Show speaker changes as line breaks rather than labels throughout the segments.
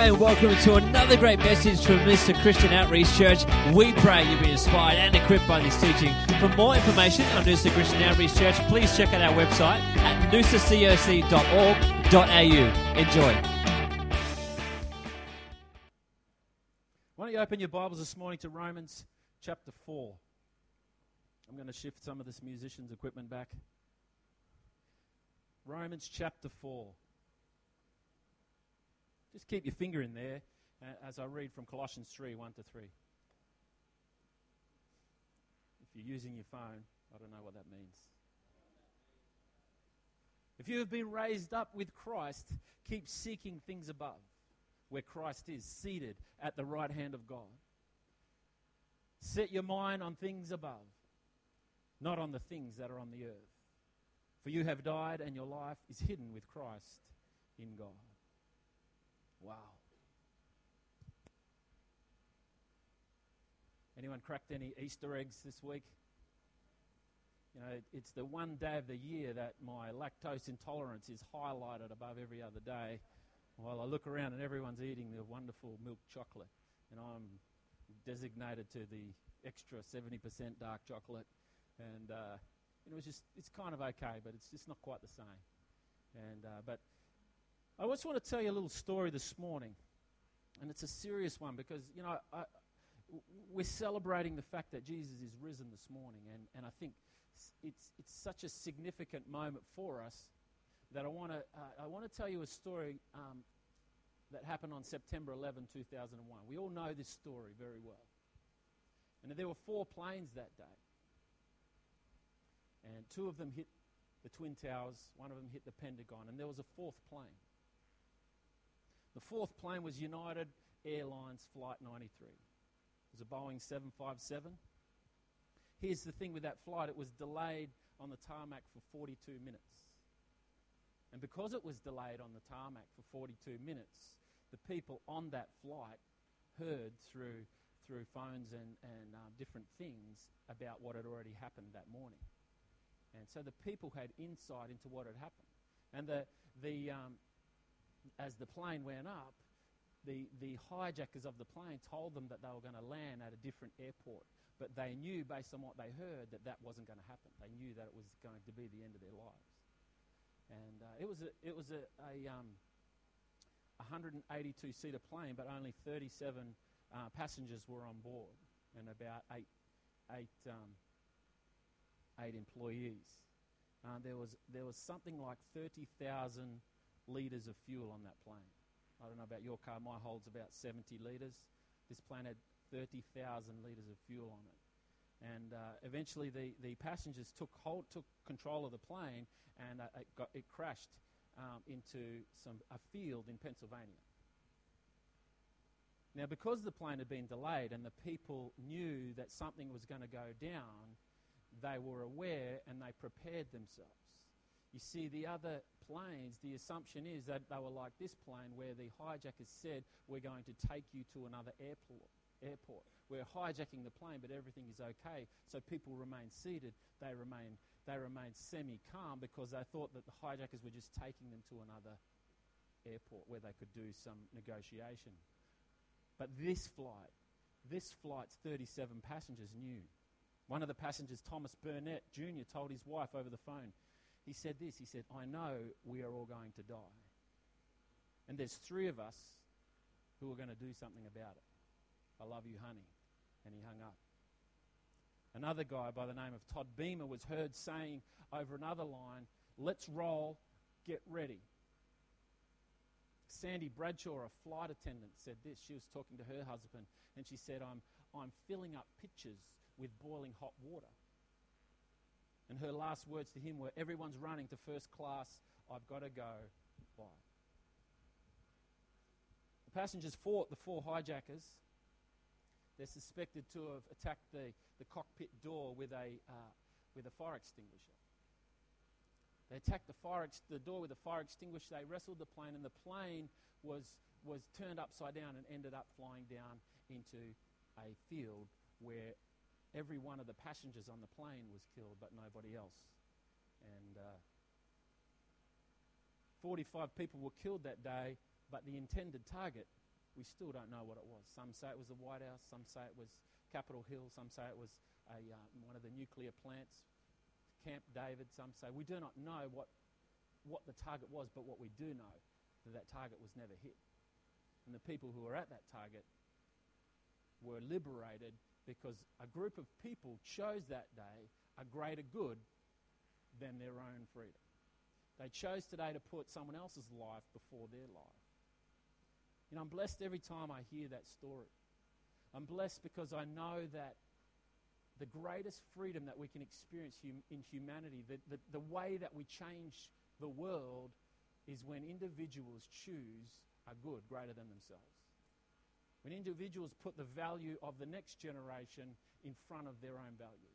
And welcome to another great message from Noosa Christian Outreach Church. We pray you be inspired and equipped by this teaching. For more information on Noosa Christian Outreach Church, please check out our website at noosacoc.org.au. Enjoy.
Why don't you open your Bibles this morning to Romans chapter 4? I'm going to shift some of this musician's equipment back. Romans chapter 4. Just keep your finger in there uh, as I read from Colossians 3 1 to 3. If you're using your phone, I don't know what that means. If you have been raised up with Christ, keep seeking things above, where Christ is, seated at the right hand of God. Set your mind on things above, not on the things that are on the earth. For you have died, and your life is hidden with Christ in God. Wow. Anyone cracked any Easter eggs this week? You know, it's the one day of the year that my lactose intolerance is highlighted above every other day while I look around and everyone's eating the wonderful milk chocolate and I'm designated to the extra 70% dark chocolate and uh, know, it's just it's kind of okay, but it's just not quite the same. And uh, but I just want to tell you a little story this morning, and it's a serious one because, you know, I, we're celebrating the fact that Jesus is risen this morning, and, and I think it's, it's such a significant moment for us that I want to uh, I want to tell you a story um, that happened on September 11, 2001. We all know this story very well. And there were four planes that day. And two of them hit the Twin Towers, one of them hit the Pentagon, and there was a fourth plane. The fourth plane was United Airlines Flight 93. It was a Boeing 757. Here's the thing with that flight it was delayed on the tarmac for 42 minutes. And because it was delayed on the tarmac for 42 minutes, the people on that flight heard through, through phones and, and um, different things about what had already happened that morning. And so the people had insight into what had happened. And the, the, um, as the plane went up, the, the hijackers of the plane told them that they were going to land at a different airport. But they knew, based on what they heard, that that wasn't going to happen. They knew that it was going to be the end of their lives. And uh, it was a, it was a, a um, 182 seater plane, but only 37 uh, passengers were on board, and about eight, eight, um, eight employees. Uh, there was there was something like 30,000 litres of fuel on that plane. I don't know about your car, my holds about 70 litres. This plane had 30,000 litres of fuel on it. And uh, eventually the, the passengers took, hold, took control of the plane and uh, it, got, it crashed um, into some, a field in Pennsylvania. Now, because the plane had been delayed and the people knew that something was going to go down, they were aware and they prepared themselves. You see, the other planes, the assumption is that they were like this plane where the hijackers said, We're going to take you to another airport. airport. We're hijacking the plane, but everything is okay. So people remain seated. They remain, they remain semi calm because they thought that the hijackers were just taking them to another airport where they could do some negotiation. But this flight, this flight's 37 passengers knew. One of the passengers, Thomas Burnett Jr., told his wife over the phone, he said this He said, I know we are all going to die. And there's three of us who are going to do something about it. I love you, honey. And he hung up. Another guy by the name of Todd Beamer was heard saying over another line, Let's roll, get ready. Sandy Bradshaw, a flight attendant, said this. She was talking to her husband, and she said, I'm, I'm filling up pitchers with boiling hot water. And her last words to him were, Everyone's running to first class. I've got to go. Bye. The passengers fought the four hijackers. They're suspected to have attacked the, the cockpit door with a, uh, with a fire extinguisher. They attacked the, fire ex- the door with a fire extinguisher. They wrestled the plane, and the plane was, was turned upside down and ended up flying down into a field where every one of the passengers on the plane was killed, but nobody else. And uh, 45 people were killed that day, but the intended target we still don't know what it was. Some say it was the White House, some say it was Capitol Hill, some say it was a, uh, one of the nuclear plants, Camp David, some say. We do not know what, what the target was, but what we do know that that target was never hit. And the people who were at that target were liberated because a group of people chose that day a greater good than their own freedom. They chose today to put someone else's life before their life. You know, I'm blessed every time I hear that story. I'm blessed because I know that the greatest freedom that we can experience hum- in humanity, the, the, the way that we change the world, is when individuals choose a good greater than themselves. When individuals put the value of the next generation in front of their own value.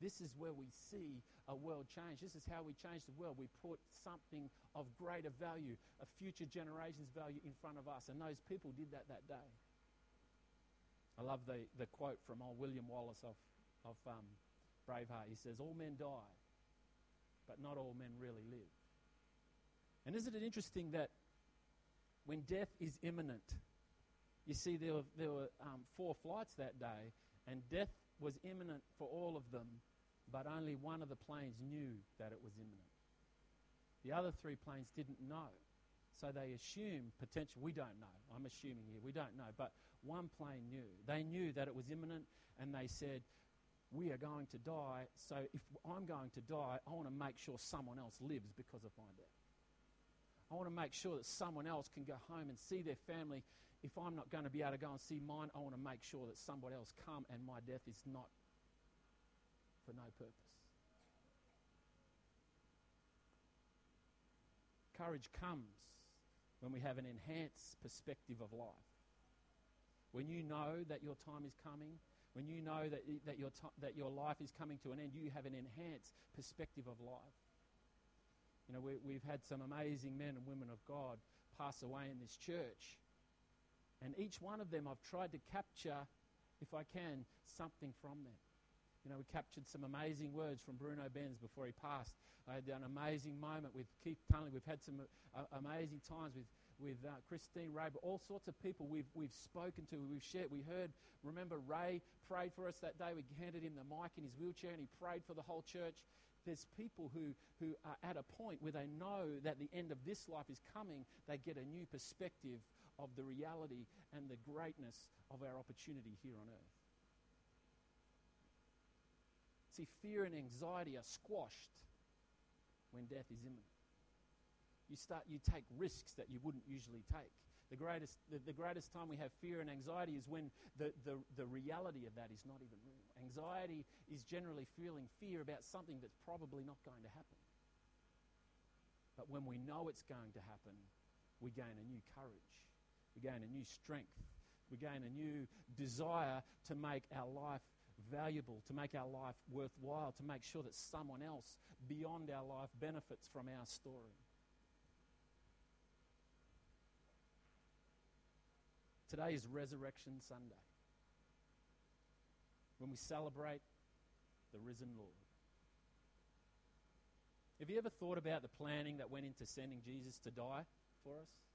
This is where we see a world change. This is how we change the world. We put something of greater value, a future generation's value in front of us. And those people did that that day. I love the, the quote from old William Wallace of, of um, Braveheart. He says, All men die, but not all men really live. And isn't it interesting that when death is imminent, you see, there were, there were um, four flights that day, and death was imminent for all of them, but only one of the planes knew that it was imminent. The other three planes didn't know. So they assumed potential. We don't know. I'm assuming here. We don't know. But one plane knew. They knew that it was imminent, and they said, We are going to die. So if I'm going to die, I want to make sure someone else lives because of my death. I want to make sure that someone else can go home and see their family if I'm not going to be able to go and see mine, I want to make sure that somebody else come and my death is not for no purpose. Courage comes when we have an enhanced perspective of life. When you know that your time is coming, when you know that, that, your, t- that your life is coming to an end, you have an enhanced perspective of life. You know, we, we've had some amazing men and women of God pass away in this church and each one of them, I've tried to capture, if I can, something from them. You know, we captured some amazing words from Bruno Benz before he passed. I had an amazing moment with Keith Tunley. We've had some uh, amazing times with, with uh, Christine Ray, but all sorts of people we've, we've spoken to, we've shared. We heard, remember, Ray prayed for us that day. We handed him the mic in his wheelchair and he prayed for the whole church. There's people who, who are at a point where they know that the end of this life is coming. They get a new perspective of the reality and the greatness of our opportunity here on earth. See, fear and anxiety are squashed when death is imminent. You start, you take risks that you wouldn't usually take. The greatest, the, the greatest time we have fear and anxiety is when the, the, the reality of that is not even real. Anxiety is generally feeling fear about something that's probably not going to happen. But when we know it's going to happen, we gain a new courage we gain a new strength. We gain a new desire to make our life valuable, to make our life worthwhile, to make sure that someone else beyond our life benefits from our story. Today is Resurrection Sunday when we celebrate the risen Lord. Have you ever thought about the planning that went into sending Jesus to die for us?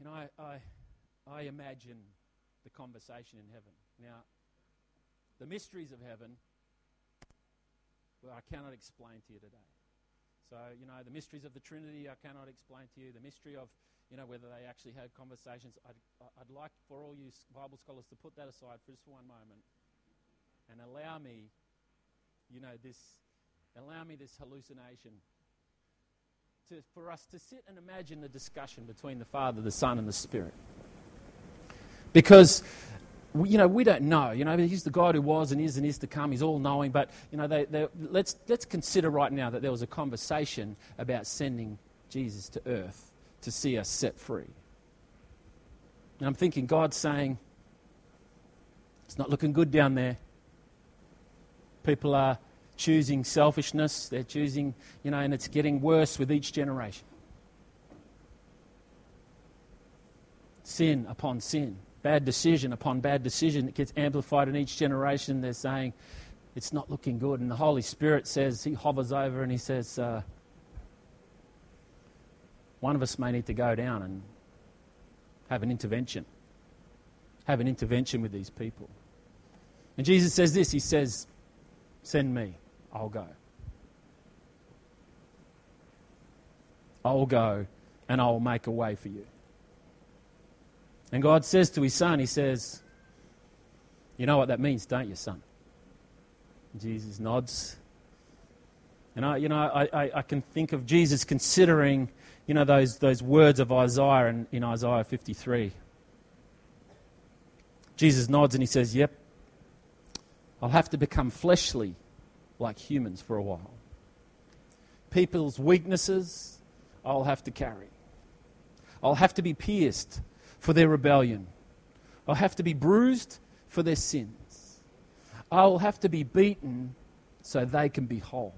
You know, I, I, I imagine the conversation in heaven. Now, the mysteries of heaven, well, I cannot explain to you today. So, you know, the mysteries of the Trinity, I cannot explain to you. The mystery of, you know, whether they actually had conversations, I'd, I'd like for all you Bible scholars to put that aside for just one moment and allow me, you know, this, allow me this hallucination to, for us to sit and imagine the discussion between the Father, the Son, and the Spirit. Because, you know, we don't know. You know, He's the God who was and is and is to come. He's all knowing. But, you know, they, they, let's, let's consider right now that there was a conversation about sending Jesus to earth to see us set free. And I'm thinking God's saying, it's not looking good down there. People are choosing selfishness, they're choosing, you know, and it's getting worse with each generation. Sin upon sin, bad decision upon bad decision. It gets amplified in each generation. They're saying it's not looking good. And the Holy Spirit says, He hovers over and He says, uh, one of us may need to go down and have an intervention. Have an intervention with these people. And Jesus says this He says, Send me, I'll go. I'll go and I'll make a way for you. And God says to his son, He says, You know what that means, don't you, son? Jesus nods. And I, you know, I, I, I, can think of Jesus considering, you know, those, those words of Isaiah in, in Isaiah 53. Jesus nods and he says, Yep, I'll have to become fleshly like humans for a while. People's weaknesses, I'll have to carry. I'll have to be pierced for their rebellion. I'll have to be bruised for their sins. I'll have to be beaten so they can be whole,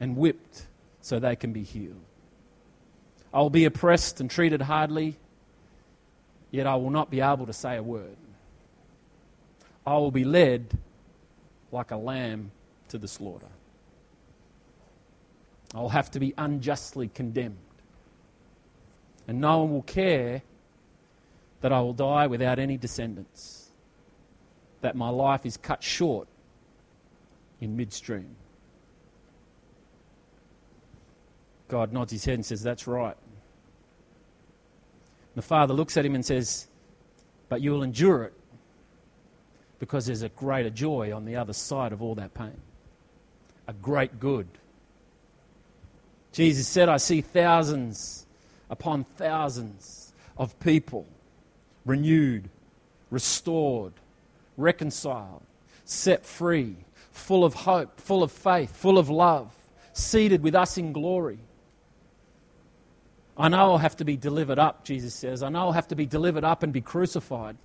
and whipped so they can be healed. I'll be oppressed and treated hardly, yet I will not be able to say a word. I will be led like a lamb to the slaughter. I'll have to be unjustly condemned. And no one will care that I will die without any descendants, that my life is cut short in midstream. God nods his head and says, That's right. The father looks at him and says, But you will endure it because there's a greater joy on the other side of all that pain. A great good. Jesus said, I see thousands upon thousands of people renewed, restored, reconciled, set free, full of hope, full of faith, full of love, seated with us in glory. I know I'll have to be delivered up, Jesus says. I know I'll have to be delivered up and be crucified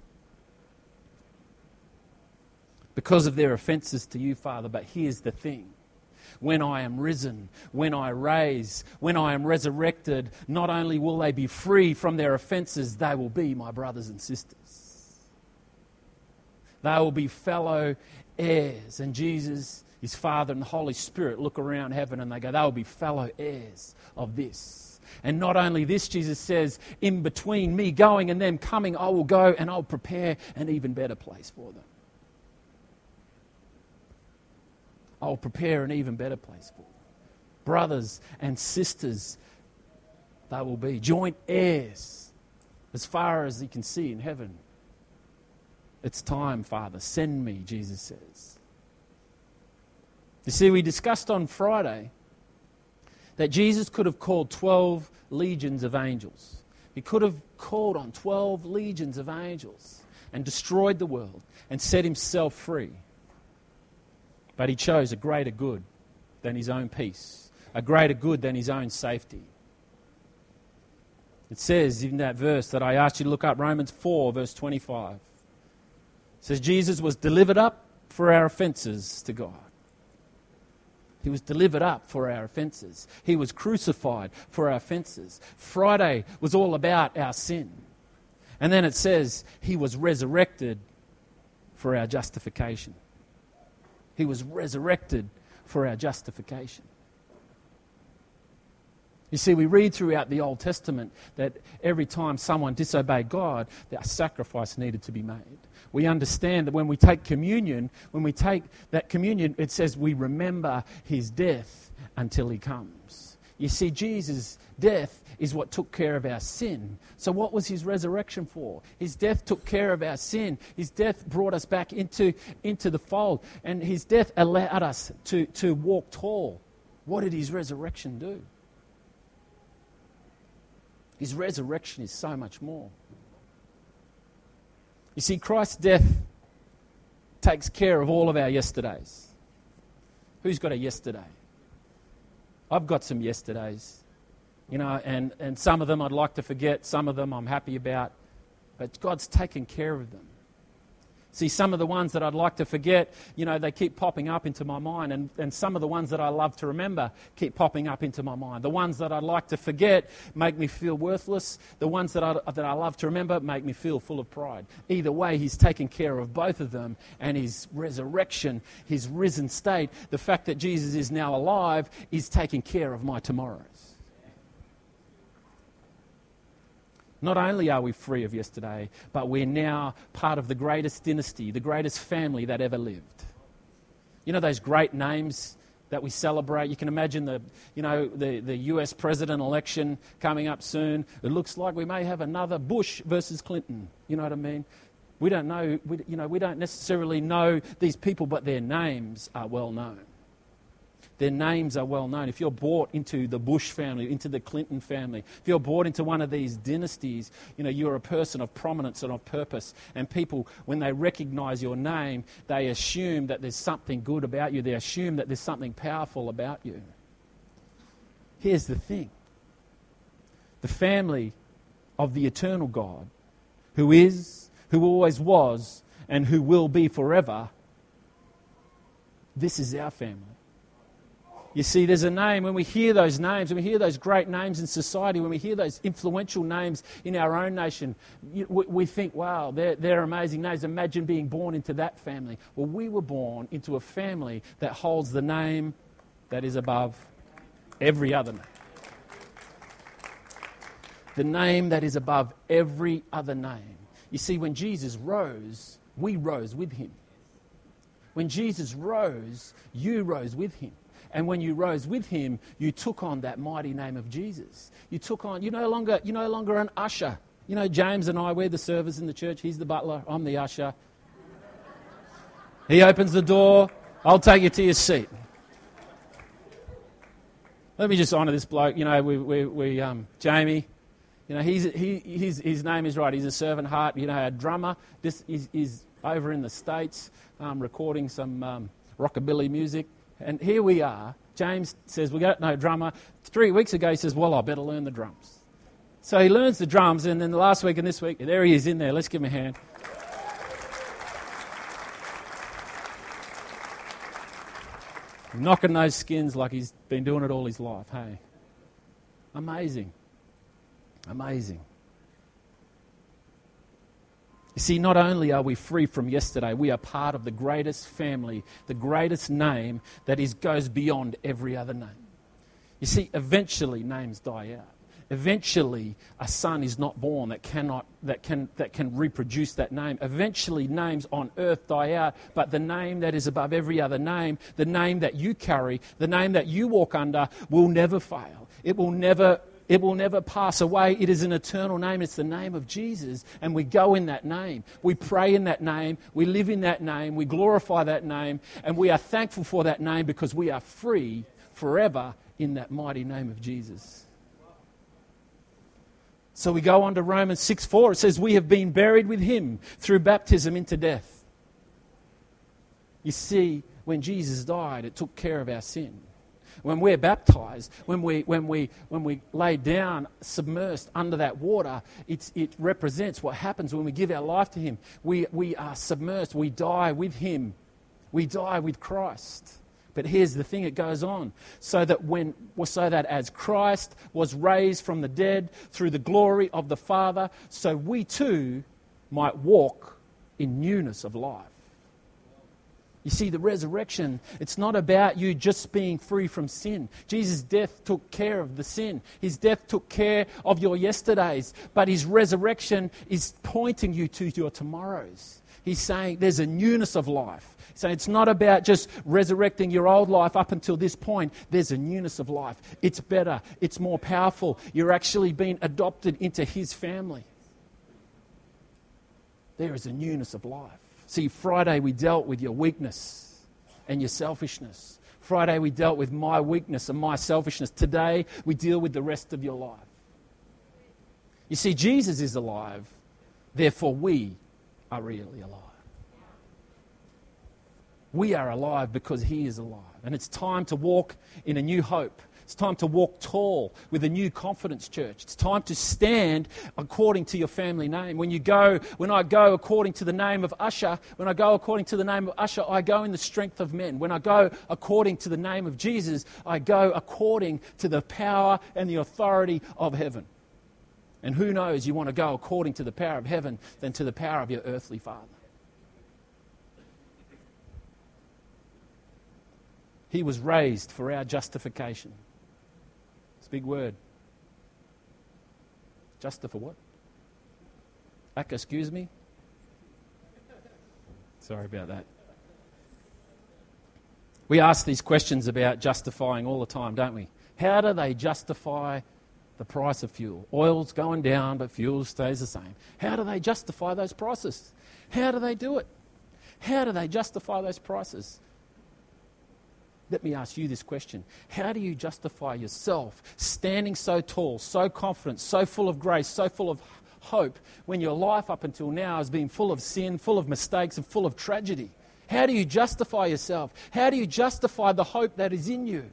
because of their offenses to you, Father. But here's the thing when I am risen, when I raise, when I am resurrected, not only will they be free from their offenses, they will be my brothers and sisters. They will be fellow heirs. And Jesus, his Father, and the Holy Spirit look around heaven and they go, they will be fellow heirs of this. And not only this, Jesus says, in between me going and them coming, I will go and I'll prepare an even better place for them. I'll prepare an even better place for them. Brothers and sisters, they will be joint heirs as far as you can see in heaven. It's time, Father. Send me, Jesus says. You see, we discussed on Friday that Jesus could have called 12 legions of angels. He could have called on 12 legions of angels and destroyed the world and set himself free. But he chose a greater good than his own peace, a greater good than his own safety. It says in that verse that I asked you to look up, Romans 4, verse 25. It says, Jesus was delivered up for our offenses to God. He was delivered up for our offenses. He was crucified for our offenses. Friday was all about our sin. And then it says, He was resurrected for our justification. He was resurrected for our justification. You see, we read throughout the Old Testament that every time someone disobeyed God, a sacrifice needed to be made. We understand that when we take communion, when we take that communion, it says we remember his death until he comes. You see, Jesus' death is what took care of our sin. So, what was his resurrection for? His death took care of our sin. His death brought us back into, into the fold. And his death allowed us to, to walk tall. What did his resurrection do? His resurrection is so much more. You see, Christ's death takes care of all of our yesterdays. Who's got a yesterday? I've got some yesterdays, you know, and, and some of them I'd like to forget, some of them I'm happy about, but God's taken care of them. See, some of the ones that I'd like to forget, you know, they keep popping up into my mind. And, and some of the ones that I love to remember keep popping up into my mind. The ones that I'd like to forget make me feel worthless. The ones that I, that I love to remember make me feel full of pride. Either way, He's taken care of both of them. And His resurrection, His risen state, the fact that Jesus is now alive, is taking care of my tomorrows. Not only are we free of yesterday, but we're now part of the greatest dynasty, the greatest family that ever lived. You know those great names that we celebrate. You can imagine the, you know, the, the US president election coming up soon. It looks like we may have another Bush versus Clinton. You know what I mean? We don't know, we, you know, we don't necessarily know these people, but their names are well known. Their names are well known. If you're brought into the Bush family, into the Clinton family, if you're brought into one of these dynasties, you know, you're a person of prominence and of purpose. And people, when they recognize your name, they assume that there's something good about you. They assume that there's something powerful about you. Here's the thing the family of the eternal God, who is, who always was, and who will be forever, this is our family. You see, there's a name, when we hear those names, when we hear those great names in society, when we hear those influential names in our own nation, we think, wow, they're, they're amazing names. Imagine being born into that family. Well, we were born into a family that holds the name that is above every other name. The name that is above every other name. You see, when Jesus rose, we rose with him. When Jesus rose, you rose with him. And when you rose with him, you took on that mighty name of Jesus. You took on, you're no longer, you're no longer an usher. You know, James and I, we're the servers in the church. He's the butler, I'm the usher. He opens the door, I'll take you to your seat. Let me just honour this bloke. You know, we, we, we um, Jamie, you know, he's, he, his, his name is right. He's a servant heart. You know, a drummer. This is, is over in the States um, recording some um, rockabilly music. And here we are. James says, We got no drummer. Three weeks ago, he says, Well, I better learn the drums. So he learns the drums, and then the last week and this week, there he is in there. Let's give him a hand. Knocking those skins like he's been doing it all his life, hey? Amazing. Amazing. You see, not only are we free from yesterday, we are part of the greatest family, the greatest name that is, goes beyond every other name. You see, eventually names die out. Eventually, a son is not born that, cannot, that, can, that can reproduce that name. Eventually, names on earth die out, but the name that is above every other name, the name that you carry, the name that you walk under, will never fail. It will never it will never pass away. It is an eternal name. It's the name of Jesus. And we go in that name. We pray in that name. We live in that name. We glorify that name. And we are thankful for that name because we are free forever in that mighty name of Jesus. So we go on to Romans 6 4. It says, We have been buried with him through baptism into death. You see, when Jesus died, it took care of our sin. When we're baptized, when we, when we, when we lay down submersed under that water, it's, it represents what happens when we give our life to Him. We, we are submersed, we die with Him, we die with Christ. But here's the thing it goes on. So that when so that as Christ was raised from the dead through the glory of the Father, so we too might walk in newness of life. You see, the resurrection, it's not about you just being free from sin. Jesus' death took care of the sin. His death took care of your yesterdays. But his resurrection is pointing you to your tomorrows. He's saying there's a newness of life. So it's not about just resurrecting your old life up until this point. There's a newness of life. It's better, it's more powerful. You're actually being adopted into his family. There is a newness of life. See, Friday we dealt with your weakness and your selfishness. Friday we dealt with my weakness and my selfishness. Today we deal with the rest of your life. You see, Jesus is alive, therefore we are really alive. We are alive because He is alive. And it's time to walk in a new hope it's time to walk tall with a new confidence, church. It's time to stand according to your family name. When you go, when I go according to the name of Usher, when I go according to the name of Usher, I go in the strength of men. When I go according to the name of Jesus, I go according to the power and the authority of heaven. And who knows, you want to go according to the power of heaven than to the power of your earthly father. He was raised for our justification big word. Just for what? excuse me? Sorry about that. We ask these questions about justifying all the time, don't we? How do they justify the price of fuel? Oil's going down, but fuel stays the same. How do they justify those prices? How do they do it? How do they justify those prices? Let me ask you this question How do you justify yourself standing so tall, so confident, so full of grace, so full of hope when your life up until now has been full of sin, full of mistakes, and full of tragedy? How do you justify yourself? How do you justify the hope that is in you?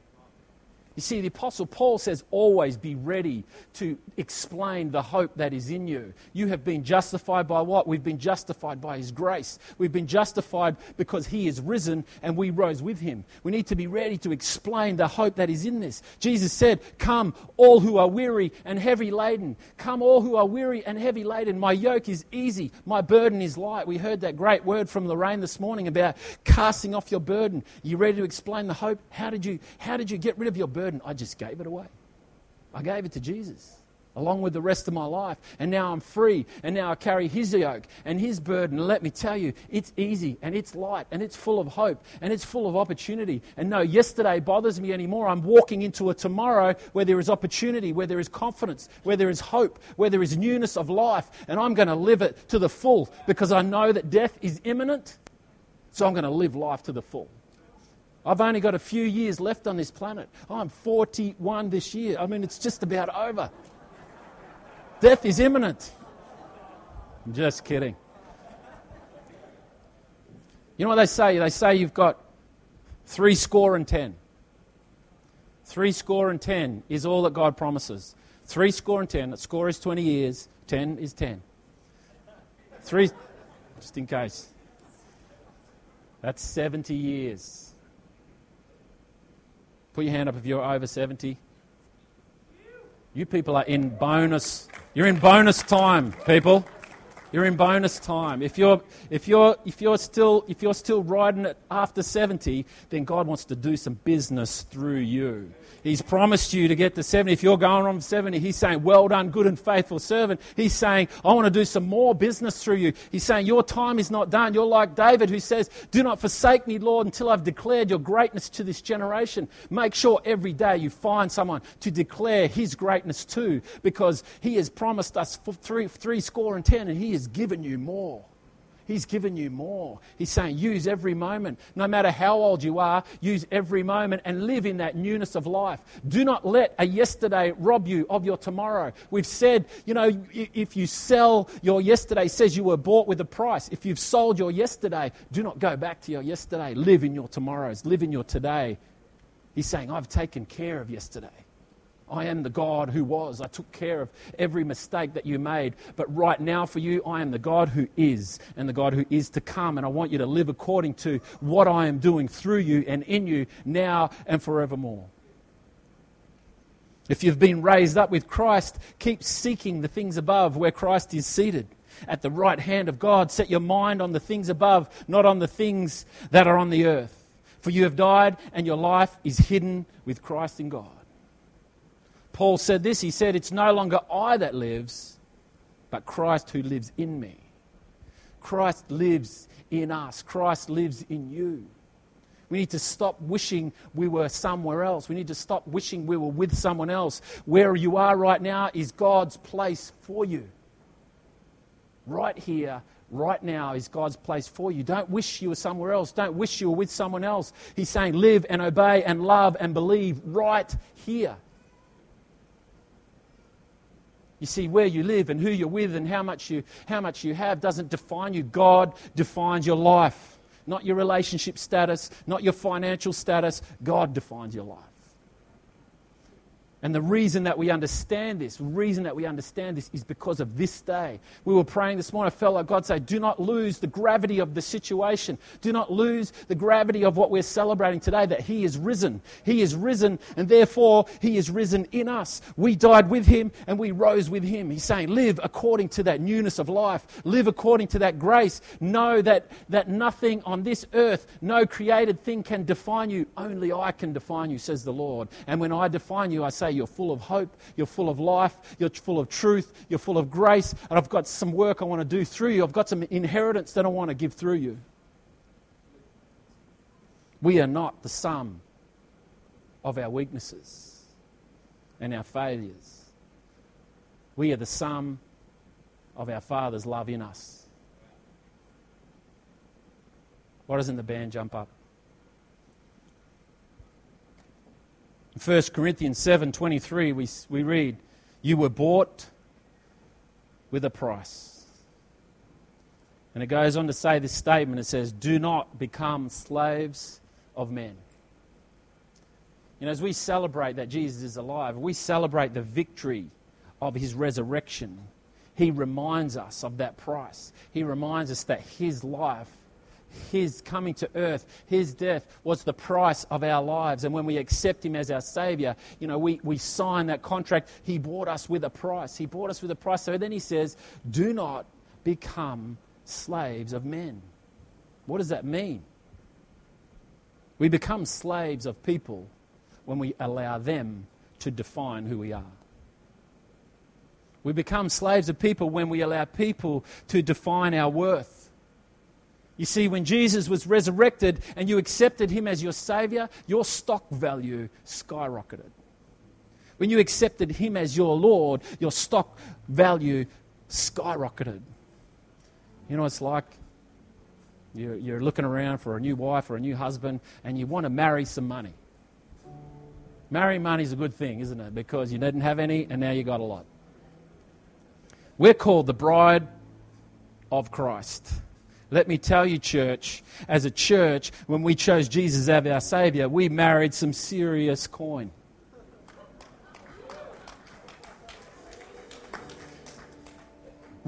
You see, the Apostle Paul says, always be ready to explain the hope that is in you. You have been justified by what? We've been justified by His grace. We've been justified because He is risen and we rose with Him. We need to be ready to explain the hope that is in this. Jesus said, Come, all who are weary and heavy laden. Come, all who are weary and heavy laden. My yoke is easy, my burden is light. We heard that great word from Lorraine this morning about casting off your burden. You ready to explain the hope? How did you, how did you get rid of your burden? Burden, I just gave it away. I gave it to Jesus along with the rest of my life. And now I'm free. And now I carry his yoke and his burden. Let me tell you, it's easy and it's light and it's full of hope and it's full of opportunity. And no, yesterday bothers me anymore. I'm walking into a tomorrow where there is opportunity, where there is confidence, where there is hope, where there is newness of life. And I'm going to live it to the full because I know that death is imminent. So I'm going to live life to the full. I've only got a few years left on this planet. I'm 41 this year. I mean, it's just about over. Death is imminent. I'm just kidding. You know what they say? They say you've got three score and ten. Three score and ten is all that God promises. Three score and ten. A score is 20 years, ten is 10. Three, just in case. That's 70 years. Put your hand up if you're over 70. You people are in bonus. You're in bonus time, people. You're in bonus time. If you're, if you're, if you're, still, if you're still riding it after 70, then God wants to do some business through you. He's promised you to get to 70. If you're going on 70, He's saying, Well done, good and faithful servant. He's saying, I want to do some more business through you. He's saying, Your time is not done. You're like David who says, Do not forsake me, Lord, until I've declared your greatness to this generation. Make sure every day you find someone to declare His greatness to because He has promised us three, three score and ten, and He has given you more. He's given you more. He's saying, use every moment. No matter how old you are, use every moment and live in that newness of life. Do not let a yesterday rob you of your tomorrow. We've said, you know, if you sell your yesterday, says you were bought with a price. If you've sold your yesterday, do not go back to your yesterday. Live in your tomorrows, live in your today. He's saying, I've taken care of yesterday. I am the God who was. I took care of every mistake that you made. But right now, for you, I am the God who is and the God who is to come. And I want you to live according to what I am doing through you and in you now and forevermore. If you've been raised up with Christ, keep seeking the things above where Christ is seated at the right hand of God. Set your mind on the things above, not on the things that are on the earth. For you have died, and your life is hidden with Christ in God. Paul said this he said, It's no longer I that lives, but Christ who lives in me. Christ lives in us, Christ lives in you. We need to stop wishing we were somewhere else. We need to stop wishing we were with someone else. Where you are right now is God's place for you. Right here, right now is God's place for you. Don't wish you were somewhere else. Don't wish you were with someone else. He's saying, live and obey and love and believe right here. You see, where you live and who you're with and how much you, how much you have doesn't define you. God defines your life, not your relationship status, not your financial status. God defines your life. And the reason that we understand this, the reason that we understand this is because of this day. We were praying this morning, I felt like God say, do not lose the gravity of the situation. Do not lose the gravity of what we're celebrating today, that He is risen. He is risen, and therefore He is risen in us. We died with Him and we rose with Him. He's saying, live according to that newness of life. Live according to that grace. Know that, that nothing on this earth, no created thing can define you. Only I can define you, says the Lord. And when I define you, I say, say, You're full of hope, you're full of life, you're full of truth, you're full of grace, and I've got some work I want to do through you. I've got some inheritance that I want to give through you. We are not the sum of our weaknesses and our failures. We are the sum of our Father's love in us. Why doesn't the band jump up? 1 Corinthians 7:23 we, we read, "You were bought with a price." And it goes on to say this statement it says, "Do not become slaves of men." You know, as we celebrate that Jesus is alive, we celebrate the victory of his resurrection. He reminds us of that price. He reminds us that his life, his coming to earth, his death was the price of our lives. And when we accept him as our Savior, you know, we, we sign that contract. He bought us with a price. He bought us with a price. So then he says, Do not become slaves of men. What does that mean? We become slaves of people when we allow them to define who we are. We become slaves of people when we allow people to define our worth. You see, when Jesus was resurrected and you accepted him as your Savior, your stock value skyrocketed. When you accepted him as your Lord, your stock value skyrocketed. You know, it's like you're, looking around for a new wife or a new husband and you want to marry some money. Marrying money is a good thing, isn't it? Because you didn't have any and now you got a lot. We're called the bride of Christ. Let me tell you, church, as a church, when we chose Jesus as our Savior, we married some serious coin.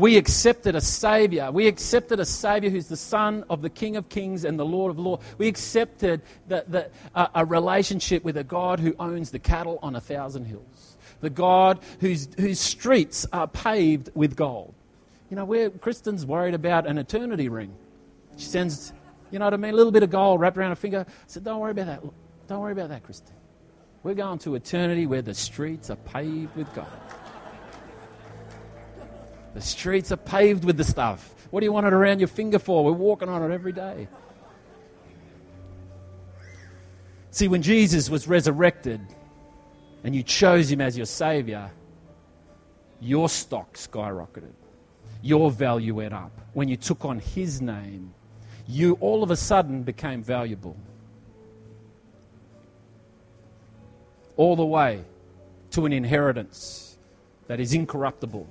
we accepted a Savior. We accepted a Savior who's the Son of the King of Kings and the Lord of Lords. We accepted the, the, uh, a relationship with a God who owns the cattle on a thousand hills, the God whose, whose streets are paved with gold. You know, we're Kristen's worried about an eternity ring. She sends, you know what I mean, a little bit of gold wrapped around her finger. I said, Don't worry about that. Don't worry about that, Kristen. We're going to eternity where the streets are paved with gold. The streets are paved with the stuff. What do you want it around your finger for? We're walking on it every day. See, when Jesus was resurrected and you chose him as your Savior, your stock skyrocketed. Your value went up. When you took on his name, you all of a sudden became valuable. All the way to an inheritance that is incorruptible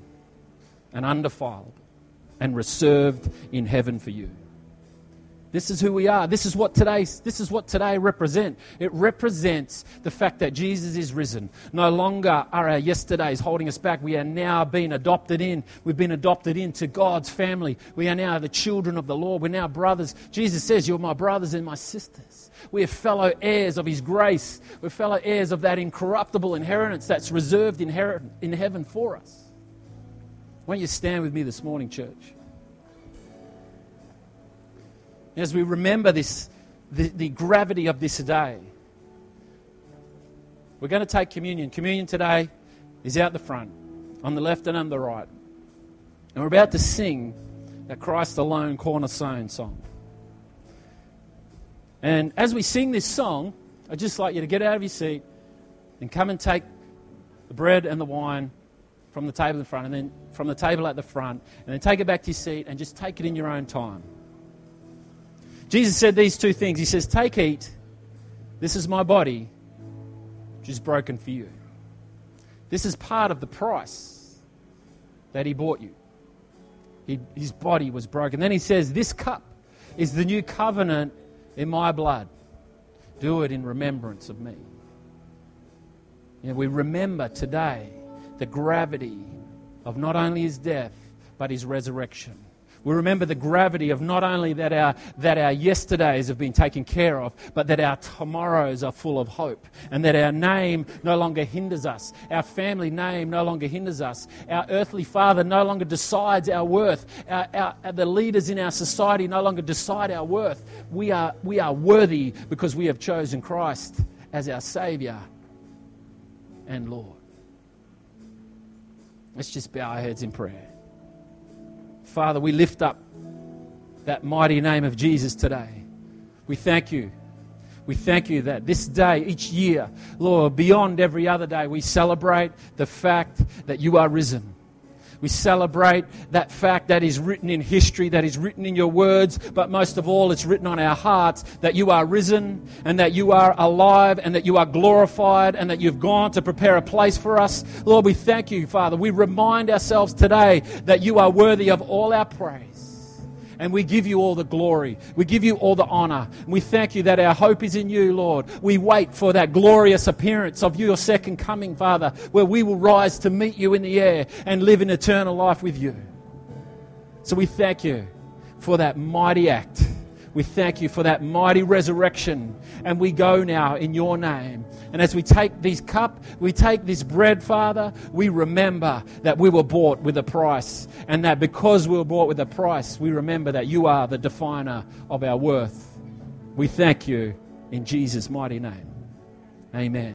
and undefiled and reserved in heaven for you. This is who we are. This is what today this is what today represent. It represents the fact that Jesus is risen. No longer are our yesterdays holding us back. We are now being adopted in. We've been adopted into God's family. We are now the children of the Lord. We're now brothers. Jesus says, "You're my brothers and my sisters." We are fellow heirs of his grace. We're fellow heirs of that incorruptible inheritance that's reserved in heaven for us. Why don't you stand with me this morning, church? As we remember this, the, the gravity of this day, we're going to take communion. Communion today is out the front, on the left and on the right. And we're about to sing that Christ alone cornerstone song. And as we sing this song, I'd just like you to get out of your seat and come and take the bread and the wine from the table in front, and then from the table at the front, and then take it back to your seat and just take it in your own time. Jesus said these two things. He says, Take, eat. This is my body, which is broken for you. This is part of the price that he bought you. He, his body was broken. Then he says, This cup is the new covenant in my blood. Do it in remembrance of me. You know, we remember today the gravity of not only his death, but his resurrection. We remember the gravity of not only that our, that our yesterdays have been taken care of, but that our tomorrows are full of hope, and that our name no longer hinders us. Our family name no longer hinders us. Our earthly father no longer decides our worth. Our, our, the leaders in our society no longer decide our worth. We are, we are worthy because we have chosen Christ as our Savior and Lord. Let's just bow our heads in prayer. Father, we lift up that mighty name of Jesus today. We thank you. We thank you that this day, each year, Lord, beyond every other day, we celebrate the fact that you are risen. We celebrate that fact that is written in history, that is written in your words, but most of all, it's written on our hearts that you are risen and that you are alive and that you are glorified and that you've gone to prepare a place for us. Lord, we thank you, Father. We remind ourselves today that you are worthy of all our praise. And we give you all the glory. We give you all the honor. We thank you that our hope is in you, Lord. We wait for that glorious appearance of your second coming, Father, where we will rise to meet you in the air and live in eternal life with you. So we thank you for that mighty act. We thank you for that mighty resurrection. And we go now in your name. And as we take this cup, we take this bread, Father, we remember that we were bought with a price. And that because we were bought with a price, we remember that you are the definer of our worth. We thank you in Jesus' mighty name. Amen.